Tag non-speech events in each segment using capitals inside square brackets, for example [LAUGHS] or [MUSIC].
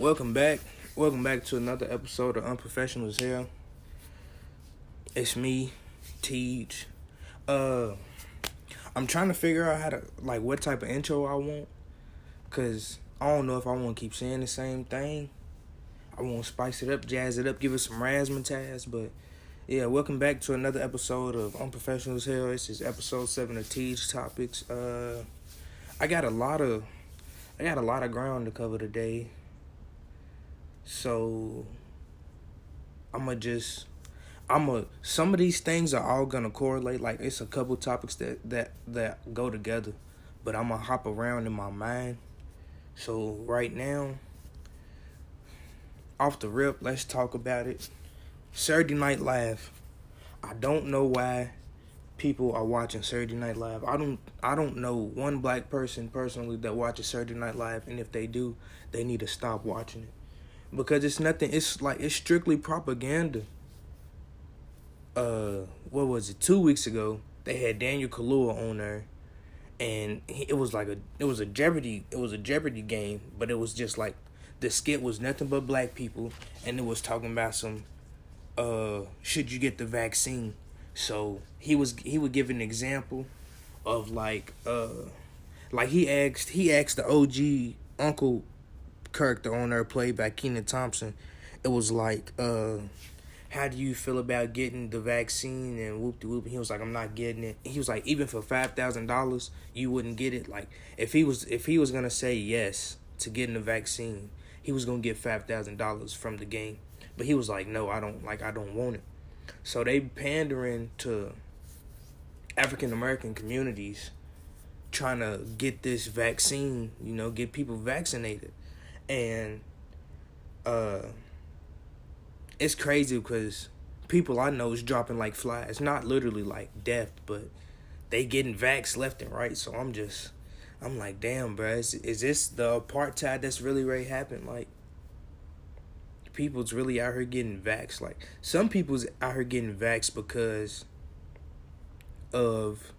Welcome back. Welcome back to another episode of Unprofessional as Hell. It's me, Teach. Uh I'm trying to figure out how to like what type of intro I want. Cause I don't know if I want to keep saying the same thing. I want to spice it up, jazz it up, give it some razzmatazz. But yeah, welcome back to another episode of Unprofessional as Hell. This is episode seven of Teach Topics. Uh, I got a lot of, I got a lot of ground to cover today. So I'm gonna just I'm a some of these things are all gonna correlate. Like it's a couple topics that that that go together, but I'm gonna hop around in my mind. So right now, off the rip, let's talk about it. Saturday Night Live. I don't know why people are watching Saturday Night Live. I don't I don't know one black person personally that watches Saturday Night Live, and if they do, they need to stop watching it because it's nothing. It's like it's strictly propaganda. Uh, what was it? Two weeks ago, they had Daniel Kaluuya on there, and he, it was like a it was a Jeopardy it was a Jeopardy game, but it was just like the skit was nothing but black people, and it was talking about some uh should you get the vaccine. So he was he would give an example of like uh like he asked he asked the OG uncle character on there played by Kenan Thompson, it was like, uh, how do you feel about getting the vaccine and whoop de whoop? He was like, I'm not getting it. He was like, even for five thousand dollars, you wouldn't get it. Like if he was if he was gonna say yes to getting the vaccine, he was gonna get five thousand dollars from the game. But he was like, no, I don't like I don't want it. So they pandering to African American communities trying to get this vaccine, you know, get people vaccinated and uh it's crazy because people I know is dropping like flies. Not literally like death, but they getting vax left and right. So I'm just, I'm like, damn, bro, is, is this the apartheid that's really really happened? Like, people's really out here getting vax. Like, some people's out here getting vax because of,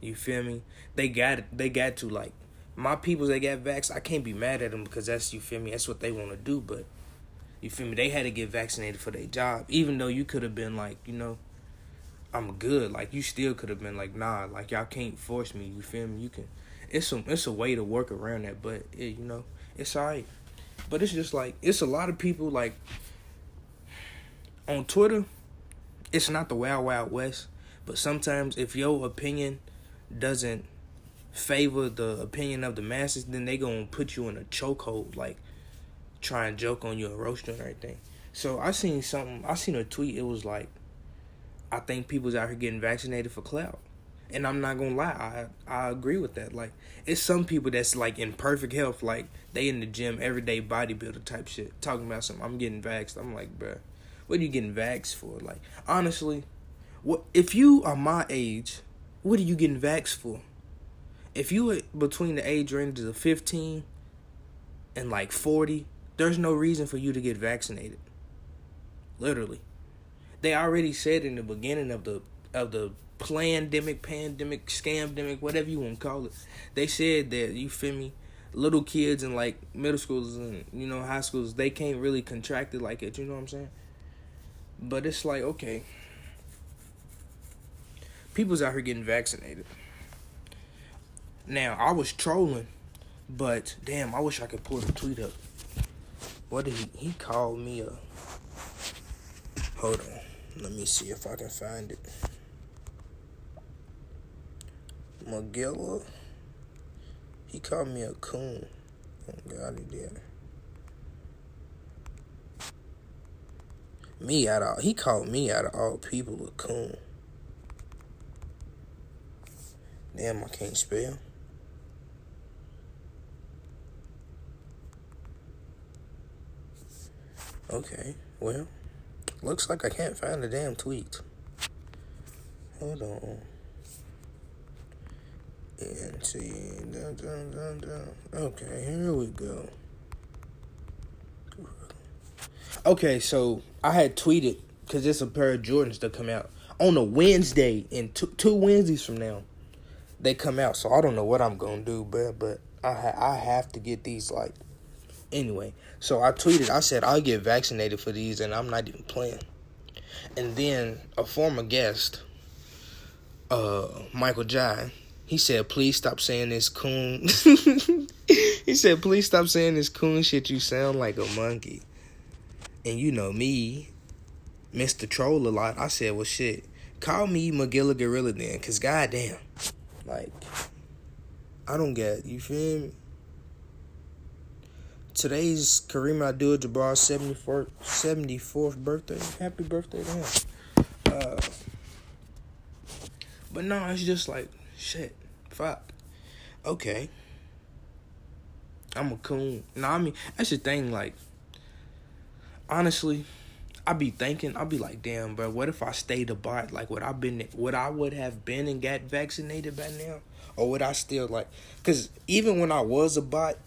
you feel me? They got they got to like my peoples that got vax, I can't be mad at them because that's you feel me. That's what they want to do, but you feel me. They had to get vaccinated for their job, even though you could have been like, you know, I'm good. Like you still could have been like, nah, like y'all can't force me. You feel me? You can. It's a it's a way to work around that, but it, you know, it's alright. But it's just like it's a lot of people like on Twitter. It's not the wild wild west, but sometimes if your opinion doesn't favor the opinion of the masses, then they gonna put you in a chokehold, like try and joke on you and roast you and everything. So I seen something. I seen a tweet. It was like, I think people's out here getting vaccinated for clout, and I'm not gonna lie. I I agree with that. Like it's some people that's like in perfect health, like they in the gym everyday bodybuilder type shit, talking about something. I'm getting vaxxed. I'm like, bruh, what are you getting vaxxed for? Like honestly, what if you are my age? What are you getting vaxxed for? If you between the age ranges of 15 and like 40, there's no reason for you to get vaccinated. Literally. They already said in the beginning of the of the pandemic, pandemic, scamdemic, whatever you want to call it. They said that you feel me, little kids and like middle schools and you know high schools, they can't really contract it like it. You know what I'm saying? But it's like okay, people's out here getting vaccinated. Now I was trolling, but damn, I wish I could pull the tweet up. What did he? He called me a. Hold on, let me see if I can find it. Magilla. He called me a coon. Oh God, he did. Me out of he called me out of all people a coon. Damn, I can't spell. Okay, well, looks like I can't find the damn tweet. Hold on. And see, dun, dun, dun, dun. okay, here we go. Okay, so I had tweeted because there's a pair of Jordans that come out on a Wednesday, and two, two Wednesdays from now, they come out. So I don't know what I'm gonna do, but but I ha- I have to get these like Anyway, so I tweeted, I said, I'll get vaccinated for these and I'm not even playing. And then a former guest, uh, Michael Jai, he said, please stop saying this coon. [LAUGHS] he said, please stop saying this coon shit. You sound like a monkey. And you know me, Mr. Troll a lot. I said, well, shit, call me Magilla Gorilla then, because goddamn. Like, I don't get, you feel me? Today's Kareem Abdul-Jabbar's 74th, 74th birthday. Happy birthday to him. Uh, but no, it's just like, shit, fuck. Okay. I'm a coon. No, I mean, that's the thing, like, honestly, I'd be thinking, I'd be like, damn, bro, what if I stayed a bot? Like, would I been, would I would have been and got vaccinated by now, or would I still like? Cause even when I was a bot,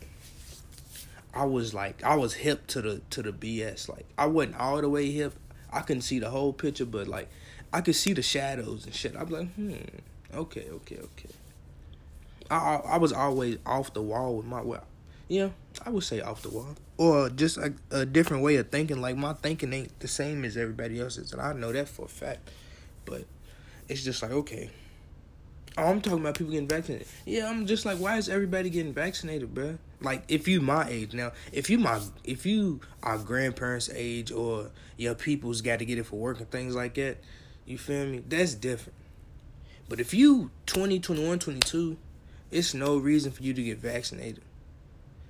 I was like, I was hip to the to the BS. Like, I wasn't all the way hip. I couldn't see the whole picture, but like, I could see the shadows and shit. I'm like, hmm, okay, okay, okay. I I, I was always off the wall with my well, yeah, I would say off the wall or just a, a different way of thinking. Like my thinking ain't the same as everybody else's, and I know that for a fact. But it's just like okay. Oh, I'm talking about people getting vaccinated. Yeah, I'm just like, why is everybody getting vaccinated, bro? Like, if you my age now, if you my, if you our grandparents' age or your people's got to get it for work and things like that, you feel me? That's different. But if you 20, 21, 22, it's no reason for you to get vaccinated.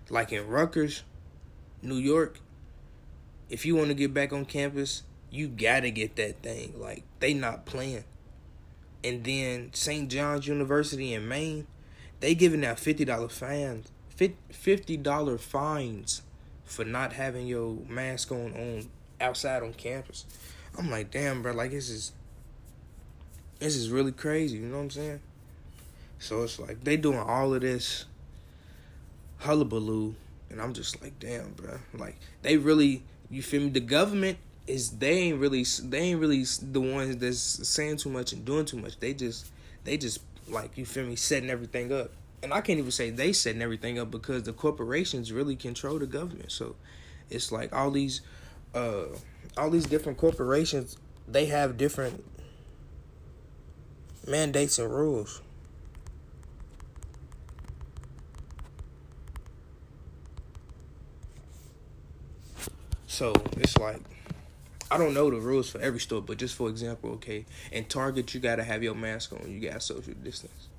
Like in Rutgers, New York, if you want to get back on campus, you gotta get that thing. Like they not playing. And then St. John's University in Maine, they giving out fifty dollar fines, fifty dollar fines for not having your mask on on outside on campus. I'm like, damn, bro, like this is this is really crazy. You know what I'm saying? So it's like they doing all of this hullabaloo and I'm just like, damn, bro. Like they really, you feel me? The government is they ain't really they ain't really the ones that's saying too much and doing too much. They just they just like you feel me setting everything up. And I can't even say they setting everything up because the corporations really control the government. So it's like all these uh all these different corporations they have different mandates and rules. So it's like I don't know the rules for every store, but just for example, okay, in Target you gotta have your mask on, you got social distance.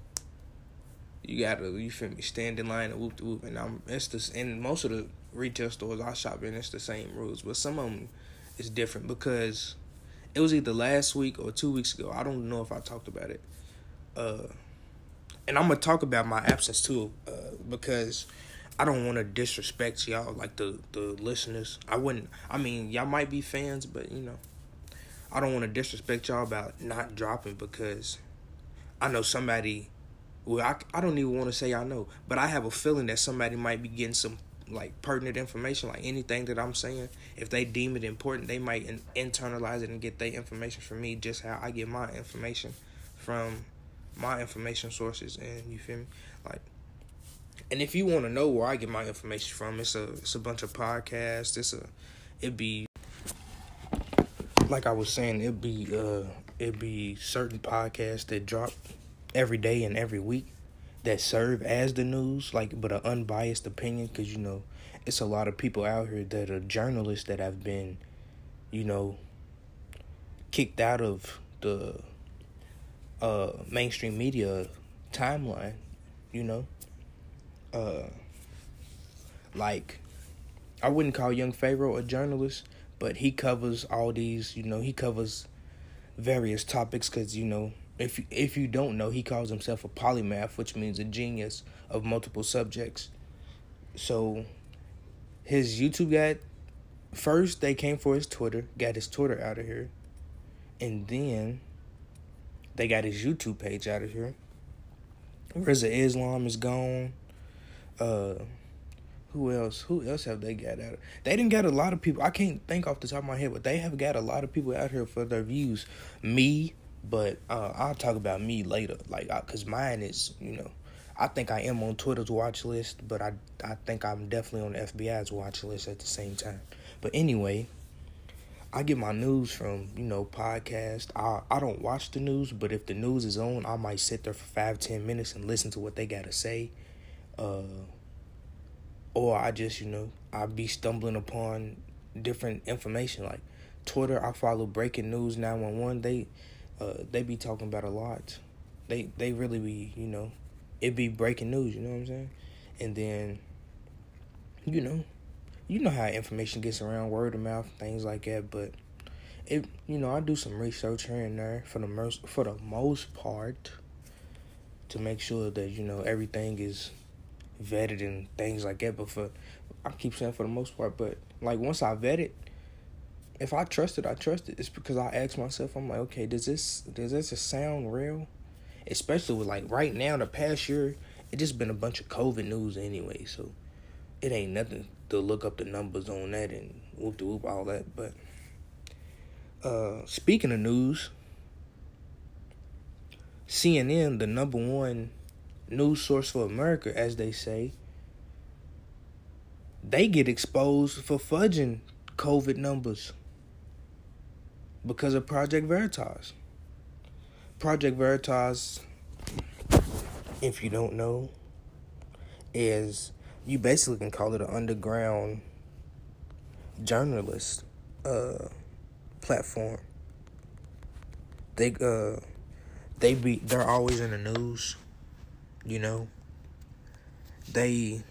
You gotta you feel me, stand in line and whoop the whoop and I'm it's the in most of the retail stores I shop in it's the same rules, but some of them is different because it was either last week or two weeks ago. I don't know if I talked about it. Uh and I'm gonna talk about my absence too, uh, because I don't want to disrespect y'all, like the the listeners. I wouldn't. I mean, y'all might be fans, but you know, I don't want to disrespect y'all about not dropping because I know somebody. Well, I I don't even want to say I know, but I have a feeling that somebody might be getting some like pertinent information, like anything that I'm saying. If they deem it important, they might in, internalize it and get their information from me, just how I get my information from my information sources. And you feel me, like and if you want to know where I get my information from, it's a it's a bunch of podcasts. It's a it'd be like I was saying, it'd be uh it be certain podcasts that drop every day and every week that serve as the news, like but an unbiased opinion, because you know it's a lot of people out here that are journalists that have been, you know, kicked out of the uh mainstream media timeline, you know? Uh like I wouldn't call Young Pharaoh a journalist, but he covers all these, you know, he covers various topics cuz you know, if if you don't know, he calls himself a polymath, which means a genius of multiple subjects. So his YouTube got first they came for his Twitter, got his Twitter out of here. And then they got his YouTube page out of here. Rizza Islam is gone uh who else? Who else have they got out? Of? They didn't get a lot of people. I can't think off the top of my head, but they have got a lot of people out here for their views. Me, but uh, I'll talk about me later. Like, I, cause mine is, you know, I think I am on Twitter's watch list, but I I think I'm definitely on the FBI's watch list at the same time. But anyway, I get my news from you know podcast. I I don't watch the news, but if the news is on, I might sit there for five ten minutes and listen to what they gotta say. Uh, or I just you know I be stumbling upon different information like Twitter. I follow breaking news nine one one. They uh they be talking about a lot. They they really be you know it be breaking news, you know what I'm saying? And then, you know, you know how information gets around, word of mouth, things like that. But it, you know, I do some research here and there for the most for the most part to make sure that you know everything is vetted and things like that. But for I keep saying for the most part, but like once I vet it, if I trust it, I trust it. It's because I ask myself, I'm like, okay, does this does this sound real? especially with like right now, the past year, it just been a bunch of COVID news anyway. So it ain't nothing to look up the numbers on that and whoop the whoop all that. But uh, speaking of news, CNN, the number one news source for America, as they say, they get exposed for fudging COVID numbers because of Project Veritas. Project Veritas, if you don't know, is you basically can call it an underground journalist uh, platform. They uh they be they're always in the news, you know. They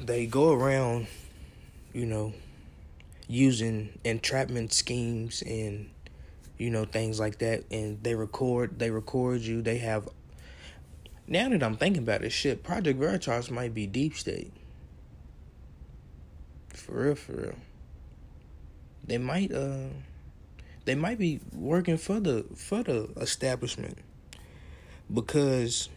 they go around, you know, using entrapment schemes and you know things like that. And they record they record you. They have now that i'm thinking about it shit project veritas might be deep state. For real for real. They might uh they might be working for the for the establishment. Because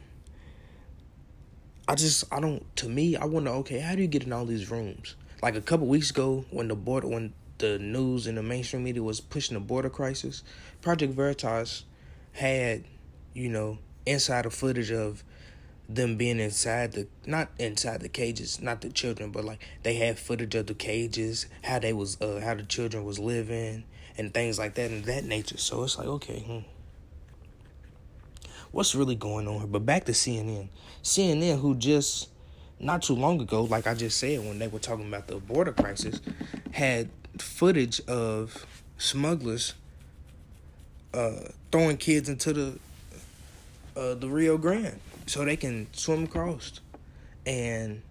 I just I don't to me I wonder okay how do you get in all these rooms like a couple weeks ago when the border when the news and the mainstream media was pushing the border crisis, Project Veritas had, you know, insider footage of them being inside the not inside the cages, not the children, but like they had footage of the cages, how they was uh how the children was living and things like that and that nature. So it's like okay, hmm. What's really going on here? But back to CNN. CNN who just not too long ago, like I just said, when they were talking about the border crisis, had footage of smugglers uh, throwing kids into the uh, the Rio Grande so they can swim across, and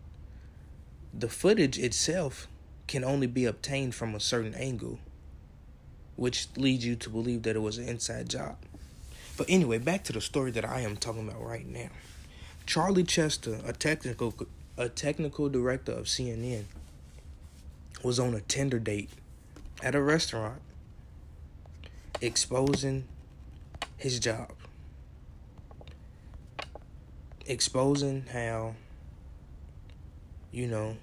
the footage itself can only be obtained from a certain angle, which leads you to believe that it was an inside job. But anyway, back to the story that I am talking about right now. Charlie Chester, a technical a technical director of CNN, was on a Tinder date at a restaurant exposing his job. Exposing how, you know,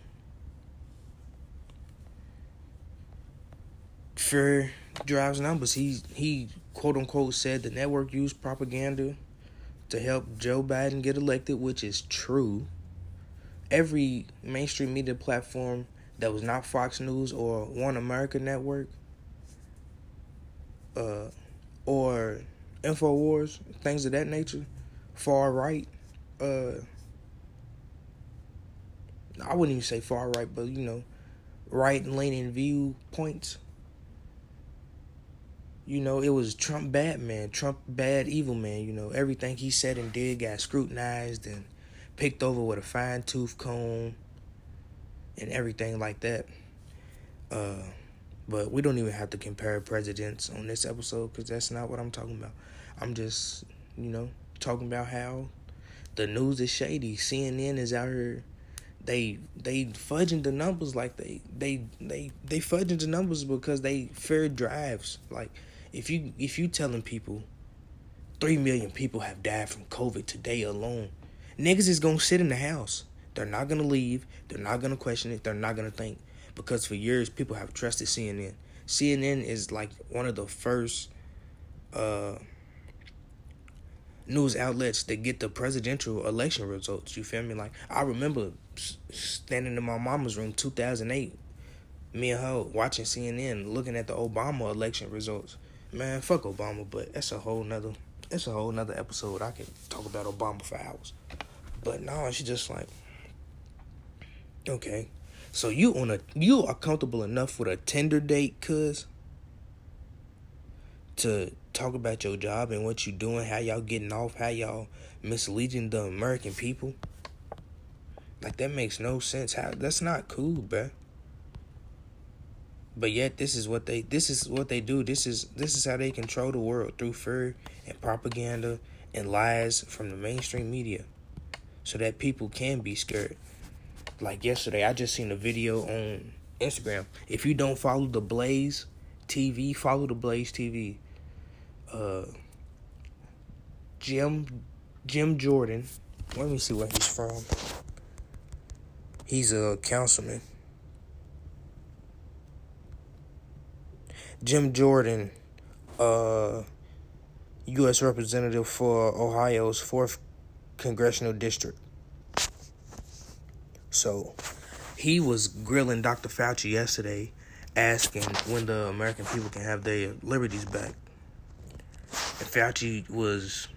fear drives numbers. He he quote unquote said the network used propaganda to help Joe Biden get elected, which is true. Every mainstream media platform that was not Fox News or One America Network uh, or InfoWars, things of that nature, far right. Uh, I wouldn't even say far right, but you know, right leaning viewpoints. You know, it was Trump bad man, Trump bad evil man. You know, everything he said and did got scrutinized and picked over with a fine tooth comb and everything like that. Uh, but we don't even have to compare presidents on this episode because that's not what I'm talking about. I'm just, you know, talking about how the news is shady. CNN is out here. They they fudging the numbers like they they they they fudging the numbers because they fair drives. Like if you if you telling people three million people have died from COVID today alone, niggas is gonna sit in the house. They're not gonna leave. They're not gonna question it. They're not gonna think because for years people have trusted CNN. CNN is like one of the first uh news outlets that get the presidential election results. You feel me? Like I remember standing in my mama's room, two thousand eight, me and her watching CNN, looking at the Obama election results. Man, fuck Obama, but that's a whole nother. It's a whole nother episode. I can talk about Obama for hours. But no, she's just like, okay, so you on a you are comfortable enough with a Tinder date, cuz to talk about your job and what you doing, how y'all getting off, how y'all misleading the American people. Like that makes no sense. How that's not cool, bruh. But yet this is what they this is what they do. This is this is how they control the world through fear and propaganda and lies from the mainstream media. So that people can be scared. Like yesterday, I just seen a video on Instagram. If you don't follow the Blaze TV, follow the Blaze TV uh, Jim Jim Jordan. Let me see where he's from. He's a councilman. Jim Jordan, uh, U.S. Representative for Ohio's 4th Congressional District. So, he was grilling Dr. Fauci yesterday, asking when the American people can have their liberties back. And Fauci was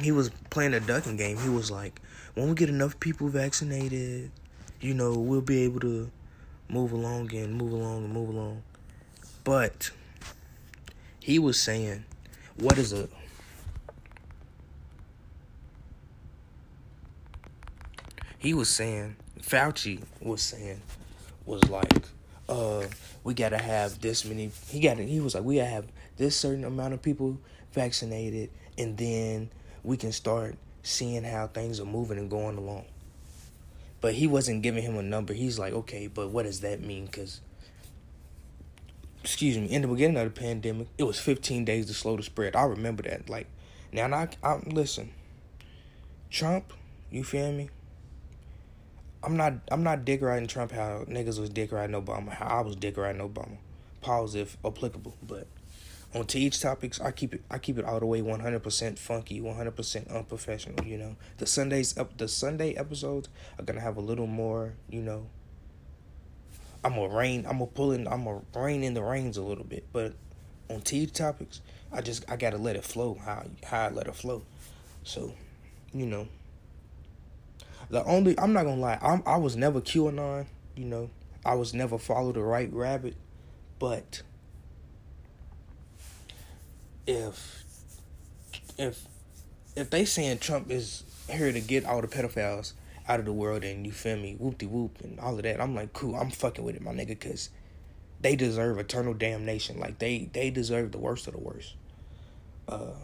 he was playing a ducking game. He was like, when we get enough people vaccinated, you know, we'll be able to move along and move along and move along. But he was saying, what is a he was saying, Fauci was saying, was like, uh, we gotta have this many. He got. He was like, we gotta have this certain amount of people vaccinated, and then we can start seeing how things are moving and going along. But he wasn't giving him a number. He's like, okay, but what does that mean? Because, excuse me, in the beginning of the pandemic, it was 15 days to slow the spread. I remember that. Like, now, I, I listen, Trump, you feel me? I'm not I'm not dick riding Trump how niggas was dick riding Obama, how I was dick riding Obama. Pause if applicable. But on Teach Topics, I keep it I keep it all the way one hundred percent funky, one hundred percent unprofessional, you know. The Sundays up the Sunday episodes are gonna have a little more, you know. I'm gonna rain I'm gonna pull in I'm gonna rein in the reins a little bit. But on Teach Topics, I just I gotta let it flow how how I let it flow. So, you know. The only I'm not gonna lie, I'm, I was never QAnon, you know. I was never follow the right rabbit, but if if if they saying Trump is here to get all the pedophiles out of the world and you feel me, whoop de whoop and all of that, I'm like, cool, I'm fucking with it, my nigga, cause they deserve eternal damnation. Like they they deserve the worst of the worst. Uh,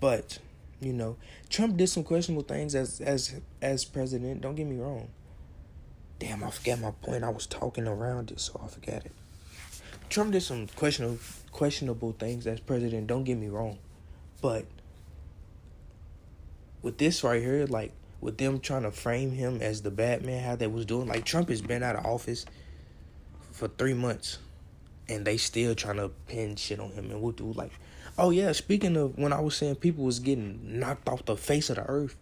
but you know, Trump did some questionable things as as as president. Don't get me wrong. Damn, I forgot my point. I was talking around it, so I forgot it. Trump did some questionable questionable things as president. Don't get me wrong, but with this right here, like with them trying to frame him as the Batman, how they was doing, like Trump has been out of office for three months, and they still trying to pin shit on him and we'll do like Oh yeah, speaking of when I was saying people was getting knocked off the face of the earth,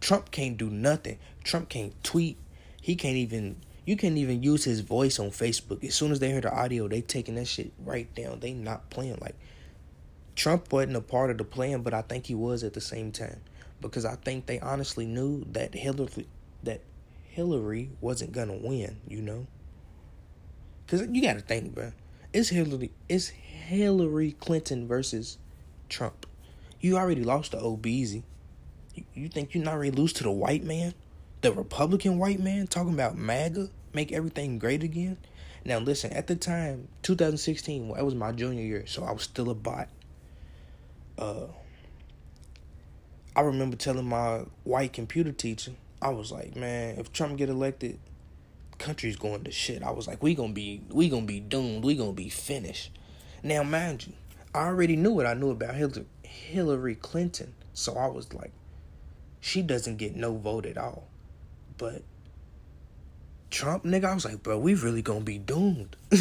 Trump can't do nothing. Trump can't tweet. He can't even you can't even use his voice on Facebook. As soon as they hear the audio, they taking that shit right down. They not playing like Trump wasn't a part of the plan, but I think he was at the same time. Because I think they honestly knew that Hillary that Hillary wasn't gonna win, you know? Cause you gotta think, bro. It's Hillary it's Hillary Clinton versus Trump. You already lost to Obeezy. You, think you're not to lose to the white man? The Republican white man talking about MAGA, make everything great again? Now listen, at the time, 2016, well, that was my junior year, so I was still a bot. Uh, I remember telling my white computer teacher, I was like, man, if Trump get elected, country's going to shit. I was like, we gonna be, we gonna be doomed. We gonna be finished. Now, mind you, I already knew what I knew about Hillary Clinton, so I was like, she doesn't get no vote at all. But Trump, nigga, I was like, bro, we really gonna be doomed. [LAUGHS]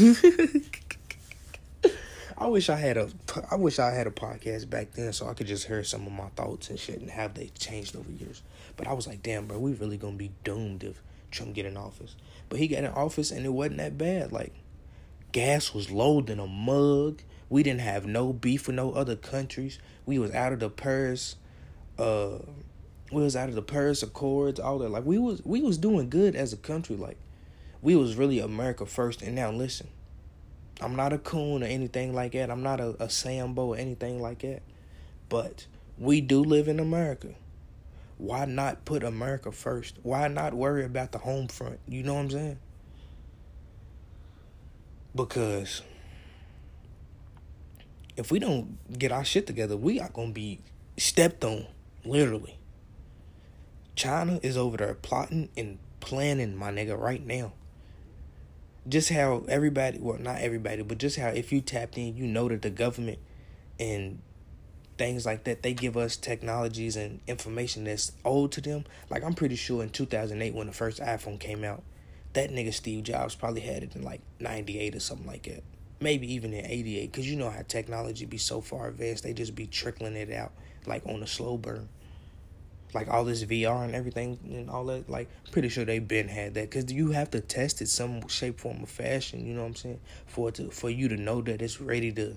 I wish I had a I wish I had a podcast back then so I could just hear some of my thoughts and shit and have they changed over years. But I was like, damn, bro, we really gonna be doomed if Trump get in office. But he got in office and it wasn't that bad. Like gas was low in a mug. We didn't have no beef with no other countries. We was out of the purse. uh we was out of the Paris Accords, all that. Like we was we was doing good as a country. Like we was really America first. And now listen, I'm not a coon or anything like that. I'm not a, a Sambo or anything like that. But we do live in America. Why not put America first? Why not worry about the home front? You know what I'm saying? Because if we don't get our shit together, we are gonna be stepped on, literally. China is over there plotting and planning, my nigga, right now. Just how everybody, well, not everybody, but just how if you tapped in, you know that the government and things like that, they give us technologies and information that's old to them. Like, I'm pretty sure in 2008, when the first iPhone came out, that nigga Steve Jobs probably had it in like 98 or something like that. Maybe even in 88, because you know how technology be so far advanced, they just be trickling it out like on a slow burn like all this VR and everything and all that, like pretty sure they've been had that because you have to test it some shape, form, or fashion. You know what I'm saying? For to for you to know that it's ready to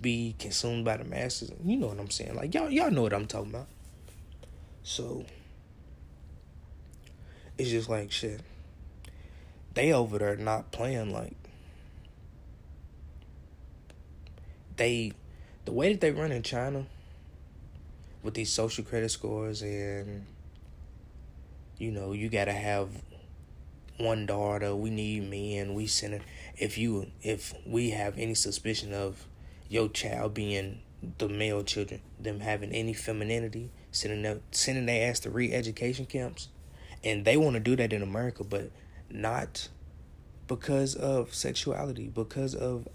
be consumed by the masses. You know what I'm saying? Like y'all y'all know what I'm talking about. So it's just like shit. They over there not playing like they the way that they run in China with these social credit scores and you know you gotta have one daughter we need men we send it. If you if we have any suspicion of your child being the male children them having any femininity sending them sending their ass to re-education camps and they want to do that in america but not because of sexuality because of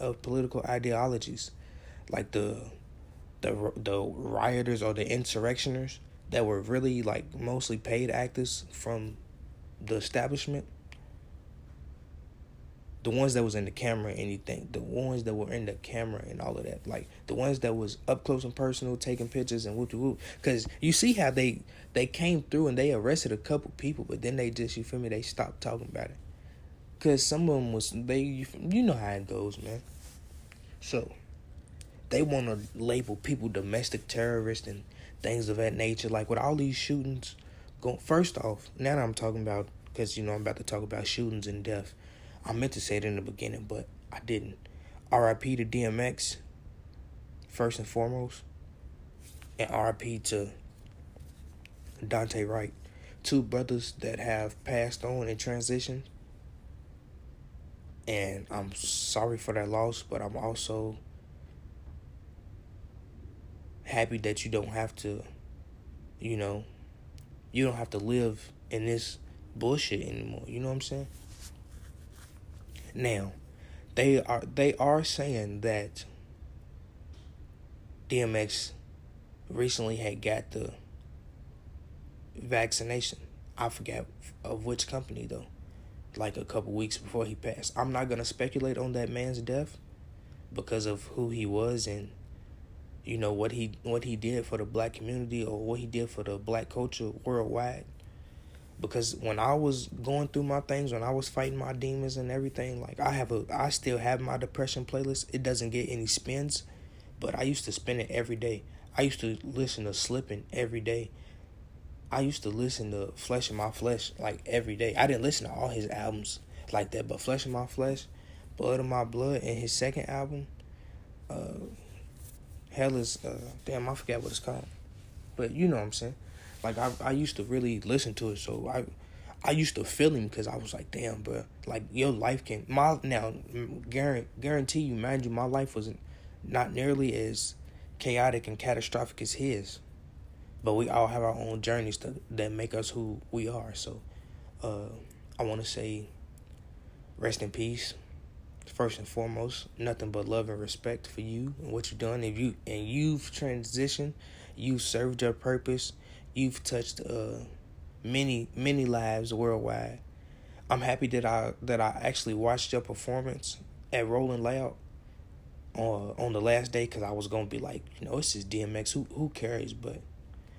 of political ideologies. Like the the the rioters or the insurrectioners that were really like mostly paid actors from the establishment the ones that was in the camera anything the ones that were in the camera and all of that like the ones that was up close and personal taking pictures and whoop whoop. Because you see how they they came through and they arrested a couple people but then they just you feel me they stopped talking about it. Because some of them was they you, you know how it goes man. So they want to label people domestic terrorists and things of that nature. Like with all these shootings, going first off, now that I'm talking about, because you know I'm about to talk about shootings and death. I meant to say it in the beginning, but I didn't. R.I.P. to DMX, first and foremost, and R.I.P. to Dante Wright, two brothers that have passed on and transitioned. And I'm sorry for that loss, but I'm also happy that you don't have to, you know, you don't have to live in this bullshit anymore. You know what I'm saying? Now, they are they are saying that DMX recently had got the vaccination. I forget of which company though. Like a couple weeks before he passed. I'm not gonna speculate on that man's death because of who he was and you know what he what he did for the black community or what he did for the black culture worldwide. Because when I was going through my things when I was fighting my demons and everything like I have a I still have my depression playlist. It doesn't get any spins but I used to spin it every day. I used to listen to slipping every day. I used to listen to Flesh in My Flesh like every day. I didn't listen to all his albums like that but Flesh in My Flesh Blood of My Blood and his second album uh hell is uh, damn I forget what it's called, but you know what I'm saying. Like I I used to really listen to it, so I I used to feel him because I was like, damn, bro, like your life can my now guarantee guarantee you, mind you, my life wasn't not nearly as chaotic and catastrophic as his, but we all have our own journeys to, that make us who we are. So, uh, I want to say, rest in peace first and foremost, nothing but love and respect for you and what you've done. If you and you've transitioned, you've served your purpose, you've touched uh, many many lives worldwide. I'm happy that I that I actually watched your performance at Rolling Loud. on on the last day because I was gonna be like, you know, it's just DMX. Who who cares? But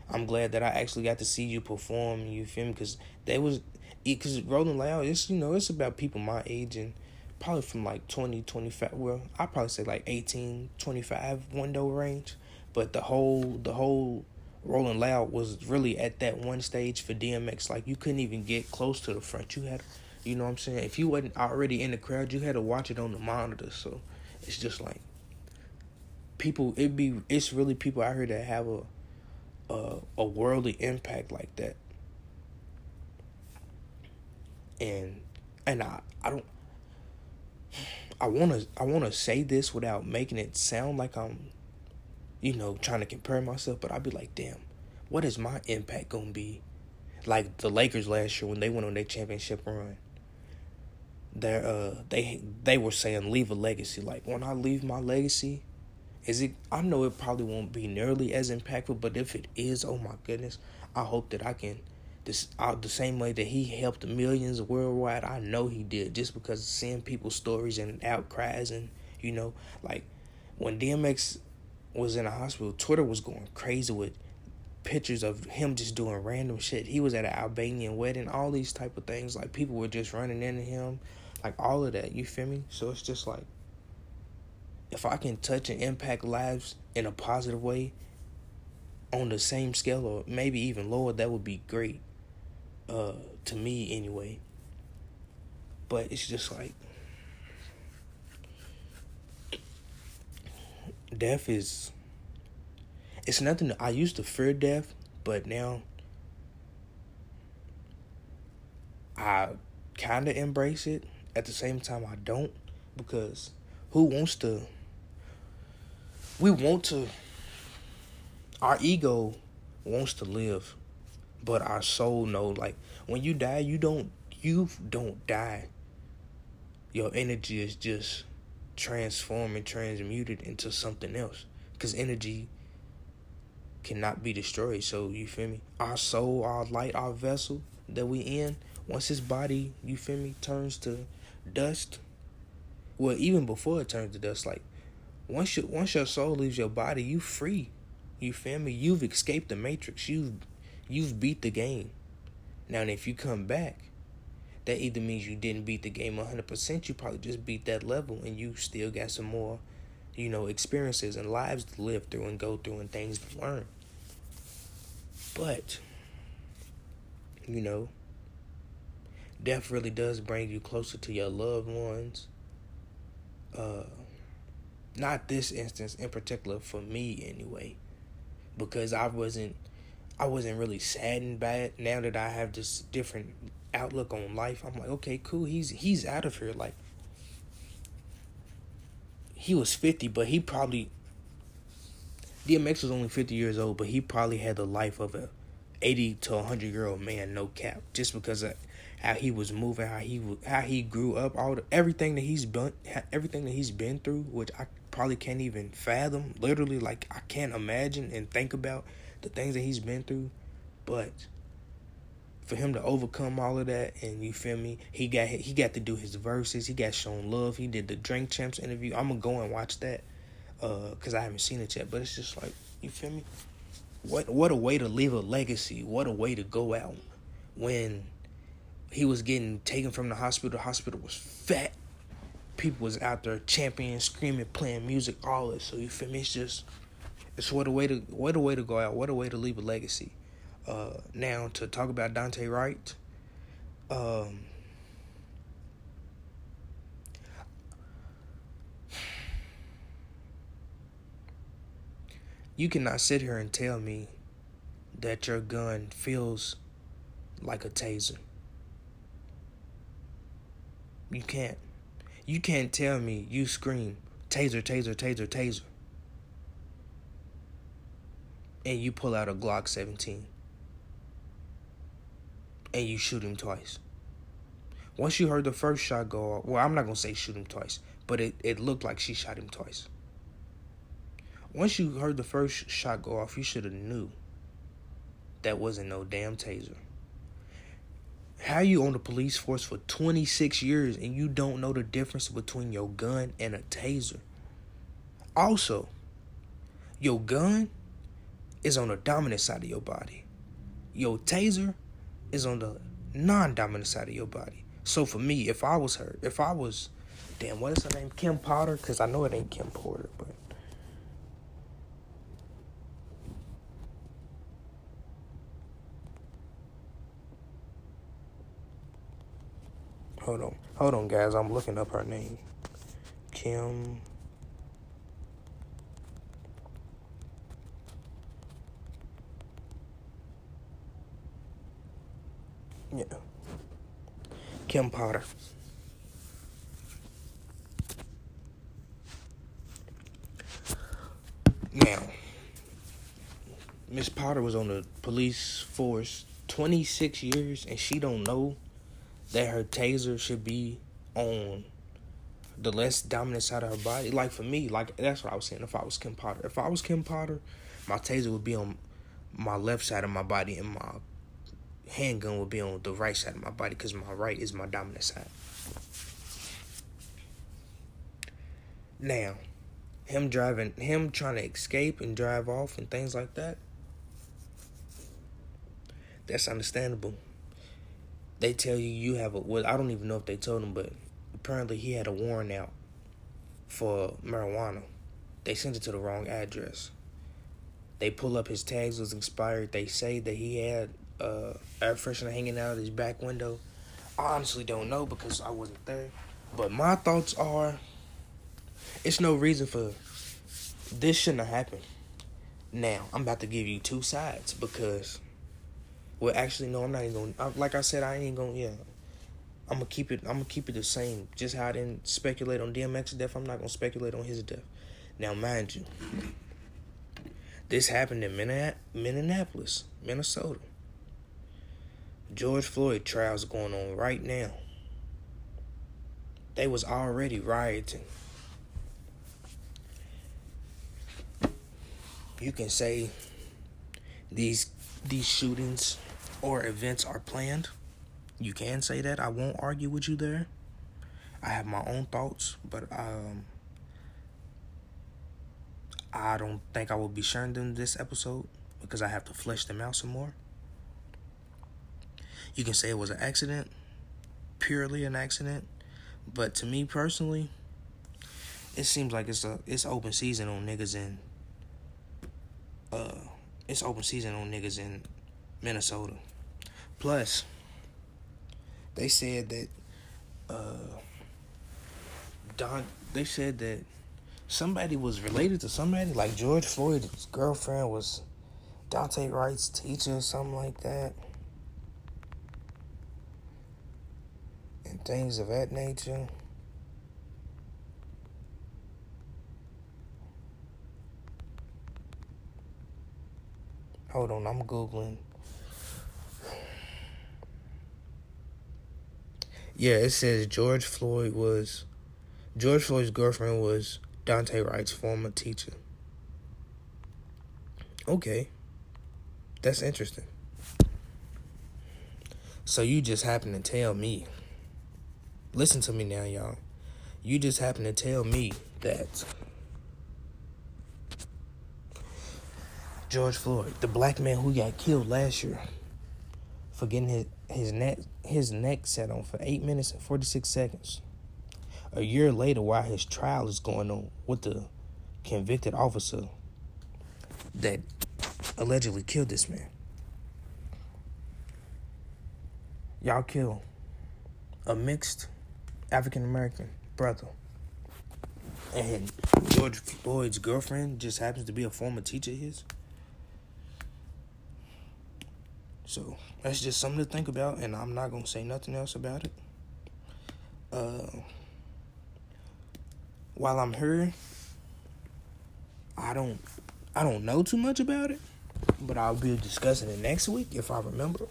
I'm glad that I actually got to see you perform. You feel me? Because they was because Rolling Loud. It's you know it's about people my age and probably from like 20, 25. Well, I probably say like 18, 25 window range. But the whole the whole Rolling Loud was really at that one stage for DMX. Like you couldn't even get close to the front. You had, you know what I'm saying. If you wasn't already in the crowd, you had to watch it on the monitor. So it's just like people. It be it's really people out here that have a a, a worldly impact like that. And and I I don't I want to I want to say this without making it sound like I'm you know, trying to compare myself, but I'd be like, damn, what is my impact gonna be? Like the Lakers last year when they went on their championship run. They uh they they were saying leave a legacy. Like when I leave my legacy, is it I know it probably won't be nearly as impactful, but if it is, oh my goodness, I hope that I can this uh, the same way that he helped millions worldwide, I know he did just because seeing people's stories and outcries and you know, like when DMX was in a hospital, Twitter was going crazy with pictures of him just doing random shit. He was at an Albanian wedding, all these type of things. Like people were just running into him, like all of that. You feel me? So it's just like if I can touch and impact lives in a positive way on the same scale or maybe even lower, that would be great. Uh, to me anyway. But it's just like death is it's nothing I used to fear death, but now I kind of embrace it. At the same time, I don't because who wants to? We want to. Our ego wants to live, but our soul knows. Like when you die, you don't. You don't die. Your energy is just transformed and transmuted into something else. Because energy cannot be destroyed. So you feel me? Our soul, our light, our vessel that we in, once his body, you feel me, turns to dust. Well, even before it turns to dust, like once your once your soul leaves your body, you free. You feel me? You've escaped the matrix. You've you've beat the game. Now if you come back, that either means you didn't beat the game 100%, you probably just beat that level and you still got some more, you know, experiences and lives to live through and go through and things to learn. But, you know, death really does bring you closer to your loved ones. Uh, not this instance in particular for me anyway, because I wasn't, I wasn't really saddened by it. Now that I have this different outlook on life. I'm like, okay, cool. He's he's out of here. Like he was 50, but he probably DMX was only 50 years old, but he probably had the life of a 80 to 100 year old man, no cap, just because of how he was moving, how he how he grew up, all the, everything that he's been everything that he's been through, which I probably can't even fathom. Literally, like I can't imagine and think about the things that he's been through, but for him to overcome all of that and you feel me he got he got to do his verses he got shown love he did the drink champs interview. I'm gonna go and watch that uh because i haven't seen it yet but it's just like you feel me? What what a way to leave a legacy. What a way to go out when he was getting taken from the hospital. The hospital was fat. People was out there championing screaming playing music all this. So you feel me? It's just it's what a way to what a way to go out what a way to leave a legacy uh, now to talk about Dante Wright. Um, you cannot sit here and tell me that your gun feels like a taser. You can't. You can't tell me you scream taser, taser, taser, taser. And you pull out a Glock 17 and you shoot him twice. Once you heard the first shot go off, well, I'm not gonna say shoot him twice, but it, it looked like she shot him twice. Once you heard the first shot go off, you should have knew that wasn't no damn taser. How you on the police force for 26 years and you don't know the difference between your gun and a taser? Also, your gun is on the dominant side of your body. Your taser is on the non-dominant side of your body. So for me, if I was her, if I was, damn, what is her name? Kim Potter? Because I know it ain't Kim Porter, but. Hold on. Hold on, guys. I'm looking up her name. Kim. Yeah. Kim Potter. Now, Miss Potter was on the police force 26 years and she don't know that her taser should be on the less dominant side of her body. Like for me, like that's what I was saying. If I was Kim Potter, if I was Kim Potter, my taser would be on my left side of my body and my handgun would be on the right side of my body because my right is my dominant side. Now, him driving, him trying to escape and drive off and things like that, that's understandable. They tell you you have a, well, I don't even know if they told him, but apparently he had a warrant out for marijuana. They sent it to the wrong address. They pull up his tags was expired. They say that he had uh, air freshener hanging out his back window. I honestly don't know because I wasn't there. But my thoughts are it's no reason for this shouldn't have happened. Now, I'm about to give you two sides because well actually no, I'm not even going to, like I said I ain't going to yeah. I'm gonna keep it I'm gonna keep it the same. Just how I didn't speculate on DMX's death, I'm not gonna speculate on his death. Now mind you, this happened in Minneapolis, Minnesota. George Floyd trials going on right now. They was already rioting. You can say these these shootings or events are planned. You can say that. I won't argue with you there. I have my own thoughts, but um I don't think I will be sharing them this episode because I have to flesh them out some more. You can say it was an accident, purely an accident, but to me personally, it seems like it's a it's open season on niggas in uh it's open season on niggas in Minnesota. Plus, they said that uh Don they said that somebody was related to somebody like George Floyd's girlfriend was Daunte Wright's teacher or something like that. And things of that nature. Hold on, I'm Googling. Yeah, it says George Floyd was George Floyd's girlfriend was Daunte Wright's former teacher. Okay. That's interesting. So you just happen to tell me Listen to me now, y'all. You just happen to tell me that George Floyd, the black man who got killed last year for getting his, his neck his neck set on for eight minutes and forty six seconds. A year later, while his trial is going on with the convicted officer that allegedly killed this man. Y'all kill a mixed African American brother. And George Floyd's girlfriend just happens to be a former teacher of his. So that's just something to think about, and I'm not gonna say nothing else about it. Uh, while I'm here, I don't, I don't know too much about it, but I'll be discussing it next week if I remember.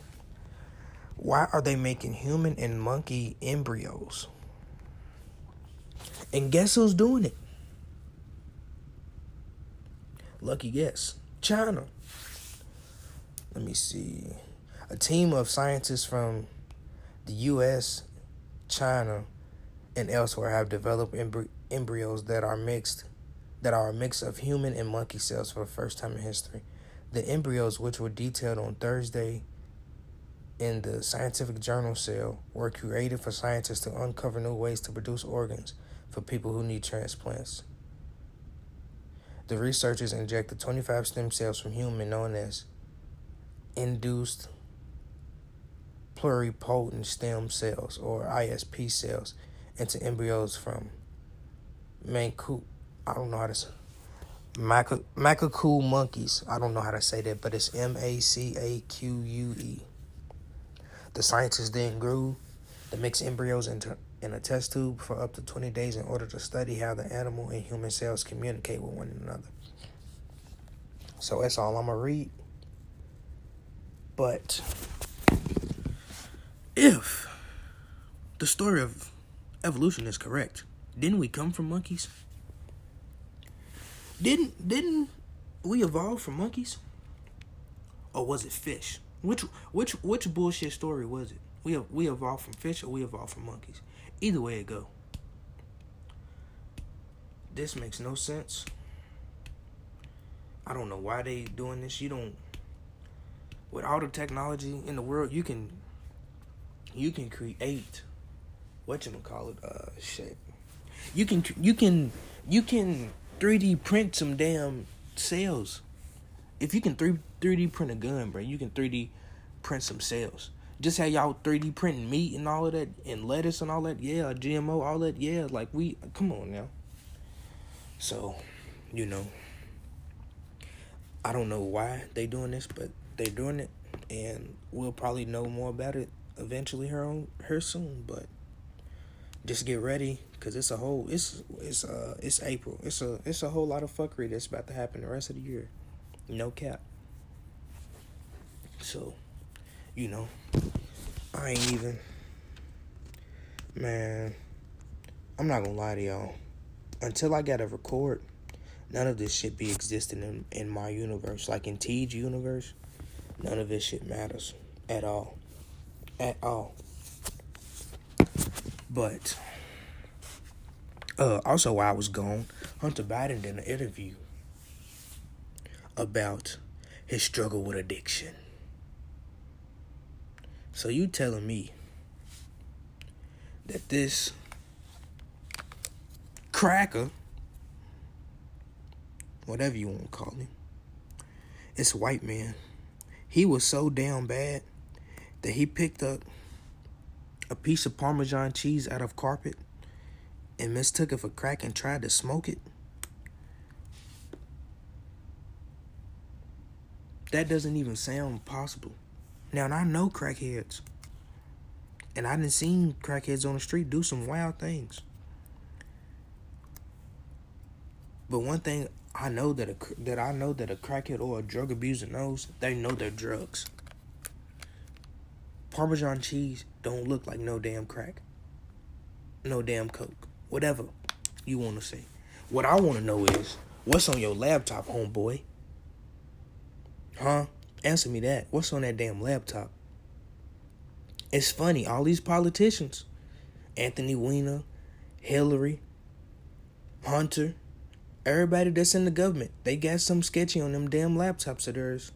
Why are they making human and monkey embryos? And guess who's doing it? Lucky guess. China. Let me see. A team of scientists from the US, China, and elsewhere have developed embry- embryos that are mixed that are a mix of human and monkey cells for the first time in history. The embryos, which were detailed on Thursday in the scientific journal Cell, were created for scientists to uncover new ways to produce organs for people who need transplants. The researchers injected 25 stem cells from human known as induced pluripotent stem cells or ISP cells into embryos from Mancu I don't know how to say Maca- Macaque monkeys. I don't know how to say that, but it's M A C A Q U E. The scientists then grew the mixed embryos into in a test tube for up to 20 days in order to study how the animal and human cells communicate with one another. So that's all I'm going to read. But if the story of evolution is correct, didn't we come from monkeys? Didn't didn't we evolve from monkeys? Or was it fish? Which which which bullshit story was it? We we evolved from fish or we evolved from monkeys? Either way it go. This makes no sense. I don't know why they doing this. You don't with all the technology in the world, you can you can create what you call it uh shit. You can you can you can 3D print some damn cells. If you can 3 3D print a gun, bro, you can 3D print some cells. Just how y'all 3D printing meat and all of that, and lettuce and all that, yeah, GMO, all that, yeah. Like we, come on now. So, you know, I don't know why they doing this, but they're doing it, and we'll probably know more about it eventually her on her soon. But just get ready because it's a whole it's it's uh it's April. It's a it's a whole lot of fuckery that's about to happen the rest of the year. No cap. So, you know, I ain't even man. I'm not gonna lie to y'all. Until I gotta record, none of this shit be existing in, in my universe. Like in T's universe, none of this shit matters at all. At all. But uh, also while I was gone, Hunter Biden did an interview about his struggle with addiction. So you telling me that this cracker, whatever you want to call him, it's white man. He was so damn bad that he picked up a piece of Parmesan cheese out of carpet and mistook it for crack and tried to smoke it? That doesn't even sound possible. Now, and I know crackheads. And I didn't seen crackheads on the street do some wild things. But one thing I know that a, that I know that a crackhead or a drug abuser knows, they know their drugs. Parmesan cheese don't look like no damn crack. No damn coke. Whatever you want to say. What I want to know is what's on your laptop, homeboy? Huh? Answer me that. What's on that damn laptop? It's funny, all these politicians, Anthony Weiner, Hillary, Hunter, everybody that's in the government, they got some sketchy on them damn laptops of theirs.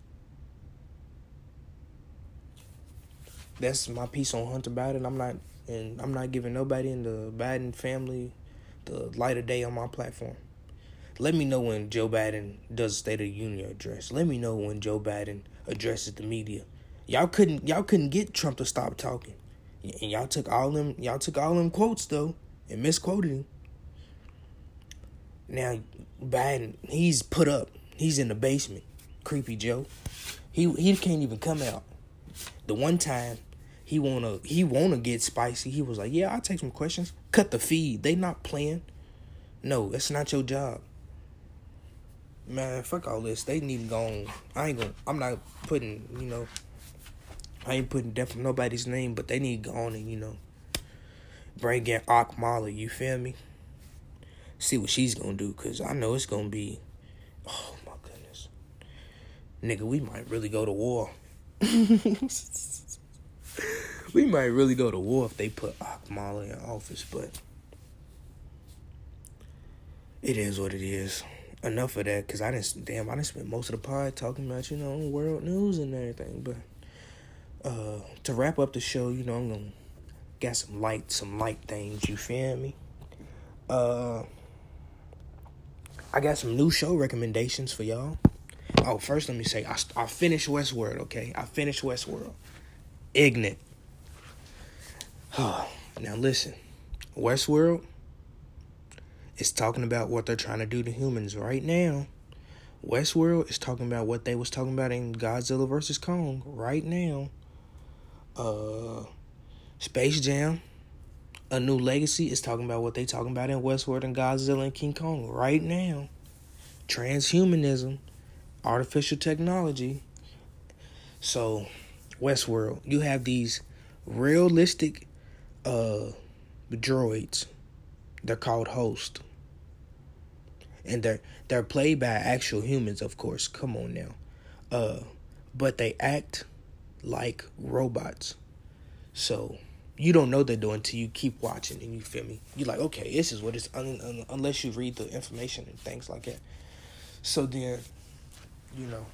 that's my piece on Hunter Biden. I'm not and I'm not giving nobody in the Biden family the light of day on my platform. Let me know when Joe Biden does a State of the Union address. Let me know when Joe Biden addresses the media. Y'all couldn't y'all couldn't get Trump to stop talking, and y'all took all them y'all took all them quotes though and misquoted him. Now Biden he's put up. He's in the basement. Creepy Joe. He he can't even come out. The one time he wanna he wanna get spicy, he was like, "Yeah, I'll take some questions. Cut the feed. They not playing. No, that's not your job." Man, fuck all this. They need to go on. I ain't gonna. I'm not putting. You know. I ain't putting death nobody's name, but they need to go on and you know. Bring in Akmala. You feel me? See what she's gonna do, cause I know it's gonna be. Oh my goodness, nigga, we might really go to war. [LAUGHS] we might really go to war if they put Akmala in office, but it is what it is. Enough of that because I didn't. Damn, I didn't spend most of the pod talking about you know world news and everything. But uh, to wrap up the show, you know, I'm gonna got some light, some light things. You feel me? Uh, I got some new show recommendations for y'all. Oh, first let me say I I finished Westworld. Okay, I finished Westworld. Ignorant. [SIGHS] now listen, Westworld is talking about what they're trying to do to humans right now. Westworld is talking about what they was talking about in Godzilla vs Kong right now. Uh, Space Jam, A New Legacy is talking about what they talking about in Westworld and Godzilla and King Kong right now. Transhumanism, artificial technology. So, Westworld, you have these realistic uh droids. They're called host. And they're they're played by actual humans, of course. Come on now. Uh but they act like robots. So you don't know they're doing until you keep watching and you feel me. You're like, okay, this is what it's un- un- unless you read the information and things like that. So then, you know,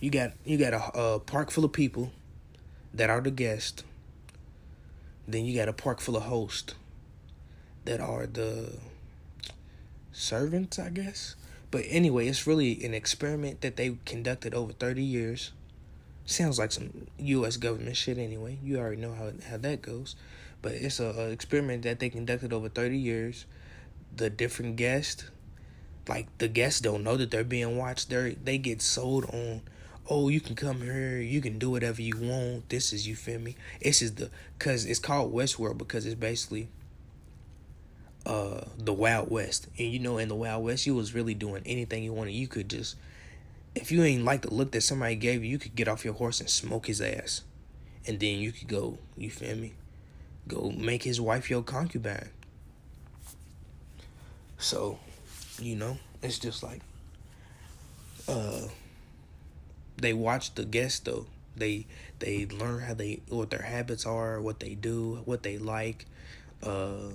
you got you got a, a park full of people that are the guests. Then you got a park full of hosts that are the servants, I guess. But anyway, it's really an experiment that they conducted over 30 years. Sounds like some U.S. government shit anyway. You already know how, how that goes. But it's a, experiment that they conducted over 30 years. The different guests, like the guests don't know that they're being watched. They they get sold on oh, you can come here, you can do whatever you want. This is you feel me? This is the cause it's called Westworld because it's basically uh the Wild West. And you know in the Wild West you was really doing anything you wanted. You could just if you ain't like the look that somebody gave you, you could get off your horse and smoke his ass. And then you could go, you feel me? Go make his wife your concubine. So, you know, it's just like uh they watch the guests though. They they learn how they what their habits are, what they do, what they like. Uh,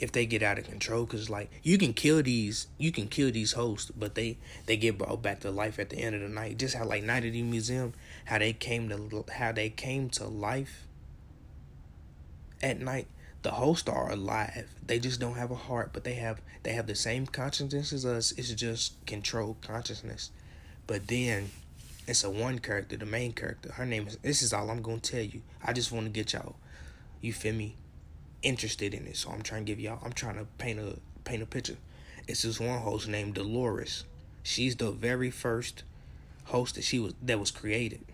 if they get out of control, because like you can kill these, you can kill these hosts, but they they get brought back to life at the end of the night. Just how like Night at the Museum, how they came to how they came to life at night. The hosts are alive. They just don't have a heart, but they have they have the same consciousness as us. It's just controlled consciousness. But then it's a one character, the main character. Her name is. This is all I'm gonna tell you. I just want to get y'all, you feel me, interested in it. So I'm trying to give y'all. I'm trying to paint a paint a picture. It's this one host named Dolores. She's the very first host that she was that was created,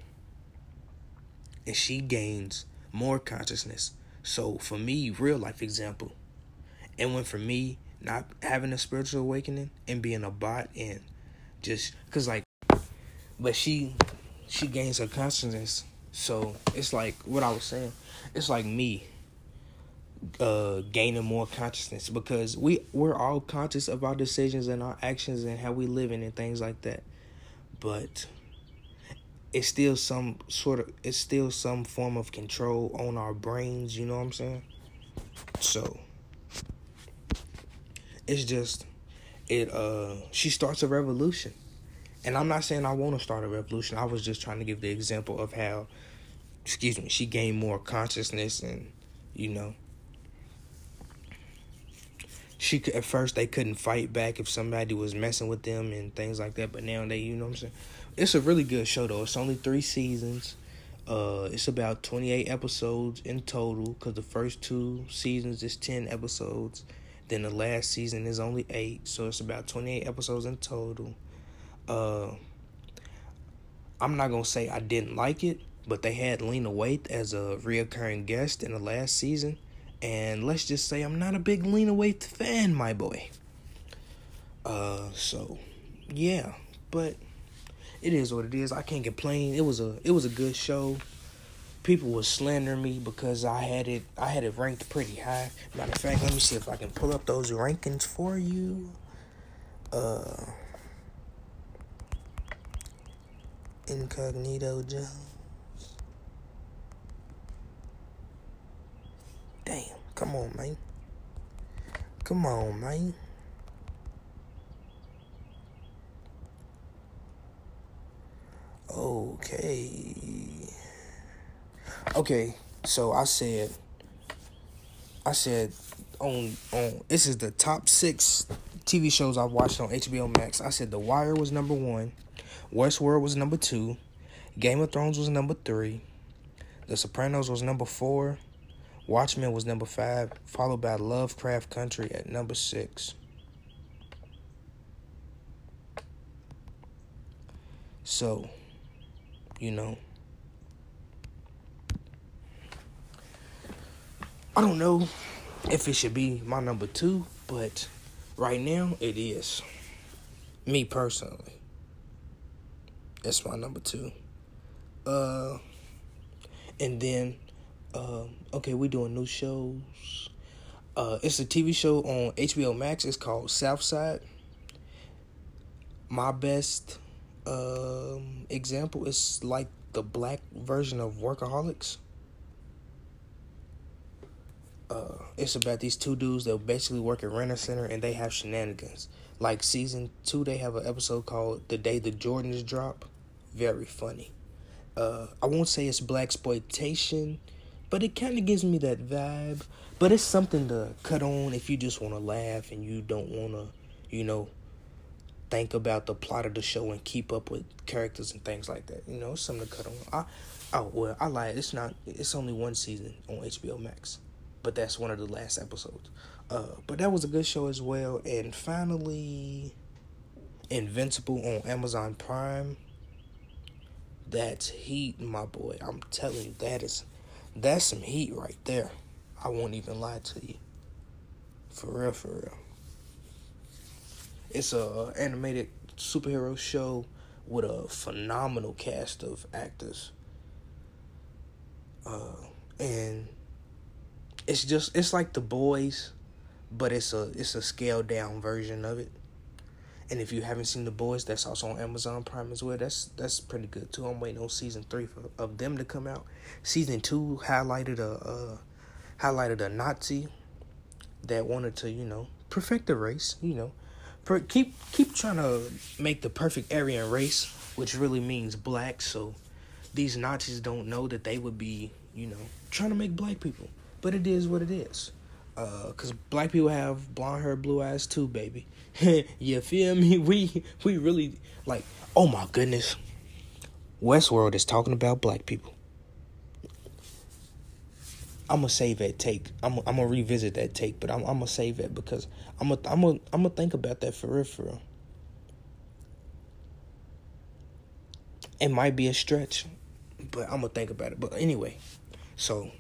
and she gains more consciousness. So for me, real life example, and when for me not having a spiritual awakening and being a bot and just because like but she she gains her consciousness. So it's like what I was saying. It's like me uh gaining more consciousness because we we're all conscious of our decisions and our actions and how we living and things like that. But it's still some sort of it's still some form of control on our brains, you know what I'm saying? So it's just it uh she starts a revolution and I'm not saying I want to start a revolution. I was just trying to give the example of how, excuse me, she gained more consciousness and, you know, she could, at first they couldn't fight back if somebody was messing with them and things like that. But now they, you know what I'm saying? It's a really good show though. It's only three seasons. Uh, it's about 28 episodes in total because the first two seasons is 10 episodes. Then the last season is only eight, so it's about 28 episodes in total. Uh, I'm not gonna say I didn't like it, but they had Lena Waithe as a reoccurring guest in the last season, and let's just say I'm not a big Lena Waithe fan, my boy. Uh, so yeah, but it is what it is. I can't complain. It was a it was a good show. People was slandering me because I had it I had it ranked pretty high. Matter of fact, let me see if I can pull up those rankings for you. Uh Incognito Jones. Damn, come on, man. Come on, man. Okay. Okay, so I said I said on on this is the top six TV shows I've watched on HBO Max. I said The Wire was number one, Westworld was number two, Game of Thrones was number three, The Sopranos was number four, Watchmen was number five, followed by Lovecraft Country at number six. So, you know. I don't know if it should be my number two, but right now it is. Me personally. That's my number two. Uh and then uh, okay, we're doing new shows. Uh it's a TV show on HBO Max. It's called Southside. My best um, example is like the black version of Workaholics. Uh, it's about these two dudes that basically work at Rent a Center and they have shenanigans. Like season two, they have an episode called "The Day the Jordans Drop." Very funny. Uh, I won't say it's black exploitation, but it kind of gives me that vibe. But it's something to cut on if you just want to laugh and you don't want to, you know, think about the plot of the show and keep up with characters and things like that. You know, something to cut on. I, oh well, I lied. It's not. It's only one season on HBO Max, but that's one of the last episodes. Uh, but that was a good show as well. And finally, Invincible on Amazon Prime. That's heat, my boy. I'm telling you, that is that's some heat right there. I won't even lie to you. For real, for real. It's a animated superhero show with a phenomenal cast of actors. Uh, and it's just it's like the boys, but it's a it's a scaled down version of it. And if you haven't seen the boys, that's also on Amazon Prime as well. That's that's pretty good too. I'm waiting on season three for, of them to come out. Season two highlighted a uh, highlighted a Nazi that wanted to you know perfect the race. You know, keep keep trying to make the perfect Aryan race, which really means black. So these Nazis don't know that they would be you know trying to make black people, but it is what it is. Uh, cause black people have blonde hair, blue eyes too, baby. [LAUGHS] you feel me? We we really like. Oh my goodness, Westworld is talking about black people. I'm gonna save that take. I'm I'm gonna revisit that take, but I'm I'm gonna save it because I'm gonna I'm gonna I'm gonna think about that for real, for real. It might be a stretch, but I'm gonna think about it. But anyway, so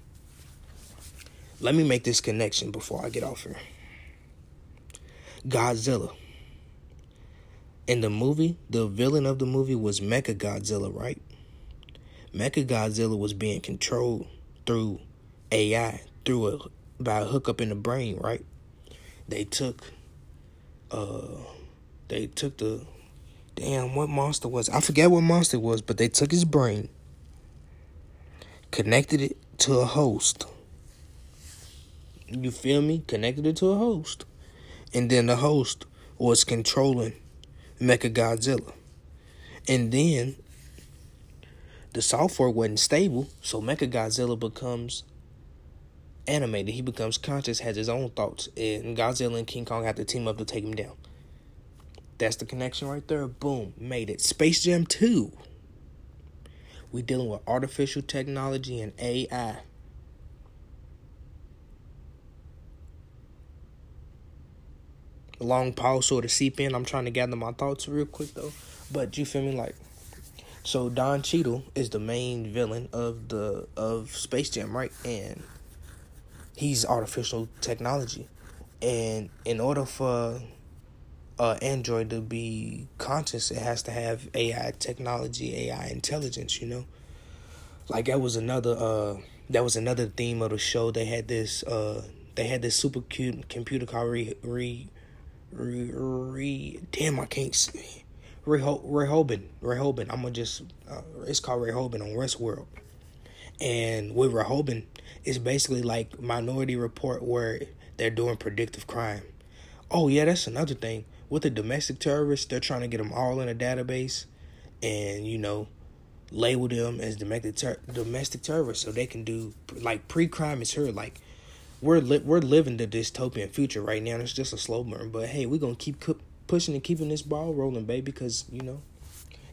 let me make this connection before I get off here. Godzilla. In the movie, the villain of the movie was Mecha Godzilla, right? Mecha Godzilla was being controlled through AI, through a by a hookup in the brain, right? They took uh they took the damn what monster was I forget what monster it was, but they took his brain, connected it to a host you feel me? Connected it to a host. And then the host was controlling Mecha Godzilla. And then the software wasn't stable, so Mecha Godzilla becomes animated. He becomes conscious, has his own thoughts, and Godzilla and King Kong have to team up to take him down. That's the connection right there. Boom, made it. Space Jam 2. We dealing with artificial technology and AI. Long pause sort of seep in. I'm trying to gather my thoughts real quick though. But you feel me like so Don Cheadle is the main villain of the of Space Jam, right? And he's artificial technology. And in order for uh Android to be conscious, it has to have AI technology, AI intelligence, you know? Like that was another uh that was another theme of the show. They had this uh they had this super cute computer called re, re Re, re, damn, I can't see. Reho, Rehoboam. Rehoboam. I'm gonna just. Uh, it's called Rehoboam on Westworld. And with Rehoboam, it's basically like Minority Report where they're doing predictive crime. Oh yeah, that's another thing. With the domestic terrorists, they're trying to get them all in a database, and you know, label them as domestic ter- domestic terrorists, so they can do like pre-crime is here. Like we're li- we're living the dystopian future right now. It's just a slow burn, but hey, we're gonna keep cu- pushing and keeping this ball rolling, baby. Because you know,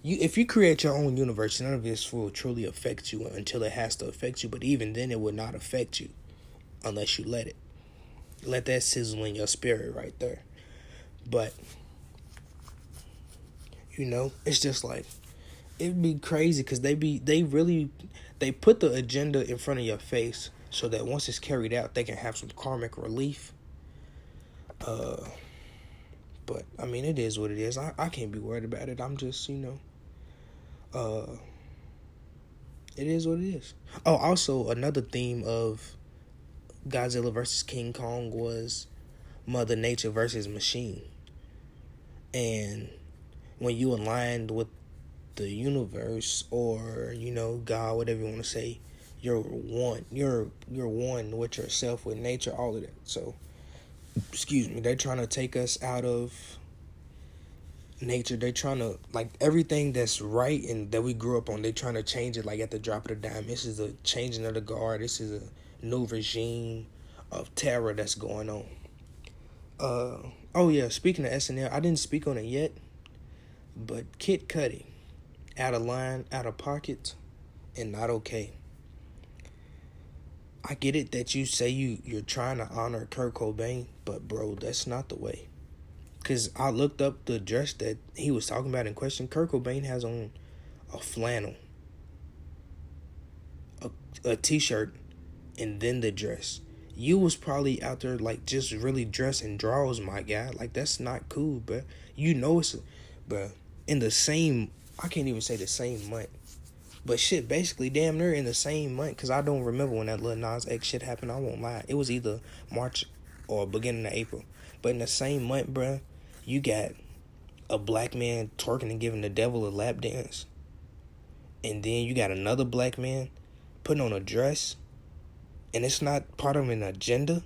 you if you create your own universe, none of this will truly affect you until it has to affect you. But even then, it will not affect you unless you let it. Let that sizzle in your spirit right there. But you know, it's just like it'd be crazy because they be they really they put the agenda in front of your face so that once it's carried out, they can have some karmic relief. Uh, but I mean, it is what it is. I I can't be worried about it. I'm just you know, uh, it is what it is. Oh, also another theme of Godzilla versus King Kong was Mother Nature versus Machine. And when you aligned with the universe or, you know, God, whatever you want to say, you're one. You're you're one with yourself, with nature, all of that. So excuse me, they're trying to take us out of nature. They're trying to like everything that's right and that we grew up on, they're trying to change it like at the drop of the dime. This is a changing of the guard. This is a new regime of terror that's going on. Uh oh yeah, speaking of SNL, I didn't speak on it yet, but Kid Cudi, out of line, out of pocket, and not okay. I get it that you say you you're trying to honor Kurt Cobain, but bro, that's not the way. Cause I looked up the dress that he was talking about in question. Kurt Cobain has on a flannel, a a t-shirt, and then the dress. You was probably out there like just really dressing draws, my guy. Like that's not cool, but you know it's, but in the same, I can't even say the same month, but shit, basically damn near in the same month. Cause I don't remember when that Lil Nas X shit happened. I won't lie, it was either March or beginning of April. But in the same month, bruh, you got a black man twerking and giving the devil a lap dance. And then you got another black man putting on a dress and it's not part of an agenda.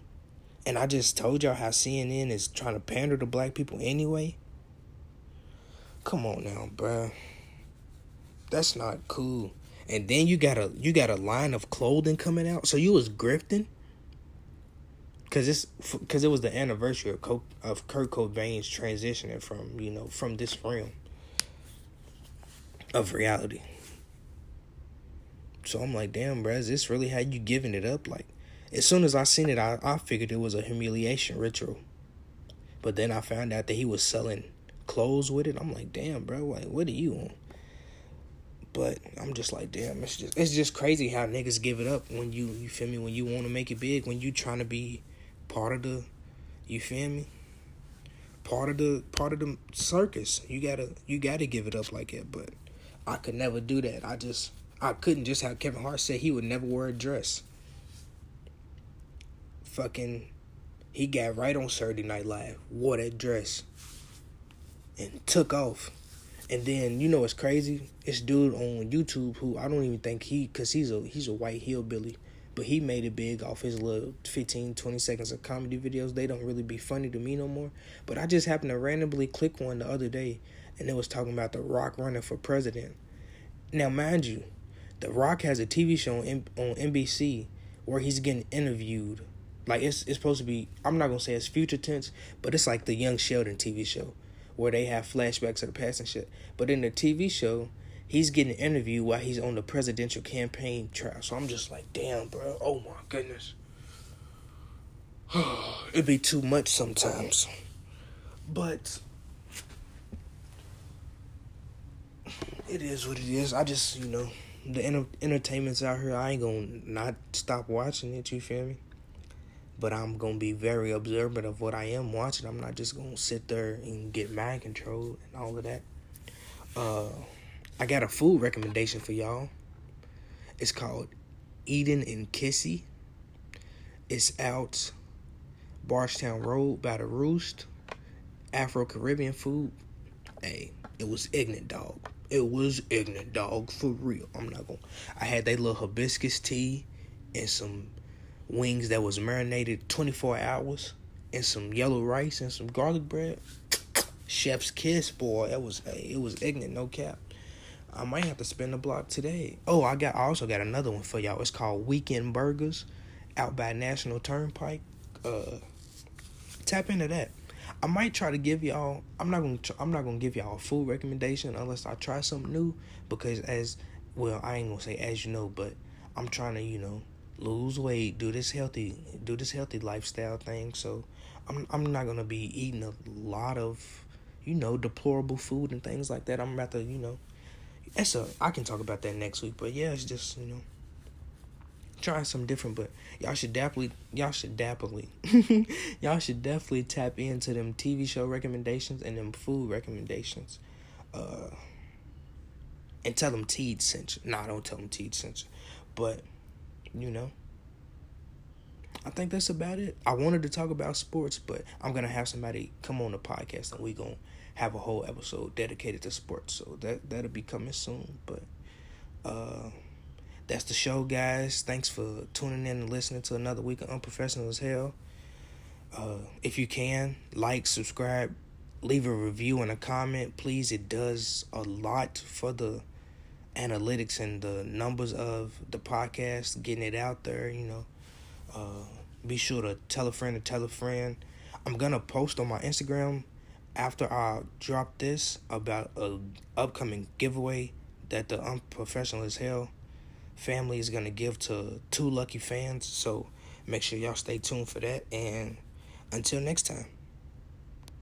And I just told y'all how CNN is trying to pander to black people anyway. Come on now, bruh. That's not cool. And then you got a you got a line of clothing coming out. So you was grifting because it's because it was the anniversary of Co- of Kurt Cobain's transitioning from you know from this realm of reality. So I'm like, damn, bro, is this really how you giving it up? Like, as soon as I seen it, I, I figured it was a humiliation ritual. But then I found out that he was selling clothes with it. I'm like, damn, bro, like, what are you on? But I'm just like, damn, it's just it's just crazy how niggas give it up when you you feel me? When you want to make it big when you trying to be part of the you feel me? Part of the part of the circus. You gotta you gotta give it up like that but i could never do that. I just i couldn't just have kevin hart say he would never wear a dress. Fucking he got right on saturday night live wore that dress and took off and then you know it's crazy? It's dude on youtube who i don't even think he because he's a he's a white hillbilly but he made it big off his little 15 20 seconds of comedy videos. They don't really be funny to me no more. But i just happened to randomly click one the other day and it was talking about the rock running for president. Now mind you the rock has a tv show on, on nbc where he's getting interviewed. Like it's, it's supposed to be i'm not gonna say it's future tense but it's like the young sheldon tv show where they have flashbacks of the past and shit but in the tv show he's getting interviewed while he's on the presidential campaign trial. So I'm just like, damn, bro. Oh my goodness. [SIGHS] It'd be too much sometimes. But it is what it is. I just, you know, the enter- entertainment's out here. I ain't gonna not stop watching it, you feel me? But I'm gonna be very observant of what I am watching. I'm not just gonna sit there and get mind control and all of that. Uh I got a food recommendation for y'all. It's called Eden and Kissy. It's out Bardstown Road by the Roost. Afro Caribbean food. Hey, it was ignorant dog. It was ignorant dog for real. I'm not gonna. I had that little hibiscus tea and some wings that was marinated 24 hours. and some yellow rice and some garlic bread. [TSK] Chef's kiss, boy. That was it was ignorant, no cap. I might have to spin the block today. Oh, I got I also got another one for y'all. It's called Weekend Burgers, out by National Turnpike. Uh, tap into that. I might try to give y'all. I'm not gonna. I'm not gonna give y'all a full recommendation unless I try something new. Because as well, I ain't gonna say as you know, but I'm trying to you know lose weight, do this healthy, do this healthy lifestyle thing. So I'm I'm not gonna be eating a lot of you know deplorable food and things like that. I'm about to you know. That's a. I can talk about that next week. But yeah, it's just you know trying something different, but y'all should definitely y'all should definitely [LAUGHS] y'all should definitely tap into them TV show recommendations and them food recommendations. Uh and tell them Teed sent you. Nah, don't tell them Teed sent you. But, you know. I think that's about it. I wanted to talk about sports, but I'm gonna have somebody come on the podcast and we gonna have a whole episode dedicated to sports. So that that'll be coming soon. But uh that's the show, guys. Thanks for tuning in and listening to another week of Unprofessional as Hell. Uh, if you can, like, subscribe, leave a review and a comment, please. It does a lot for the analytics and the numbers of the podcast, getting it out there, you know. Uh, be sure to tell a friend to tell a friend. I'm gonna post on my Instagram after I drop this about a upcoming giveaway that the unprofessional as hell family is to give to two lucky fans. So make sure y'all stay tuned for that. And until next time.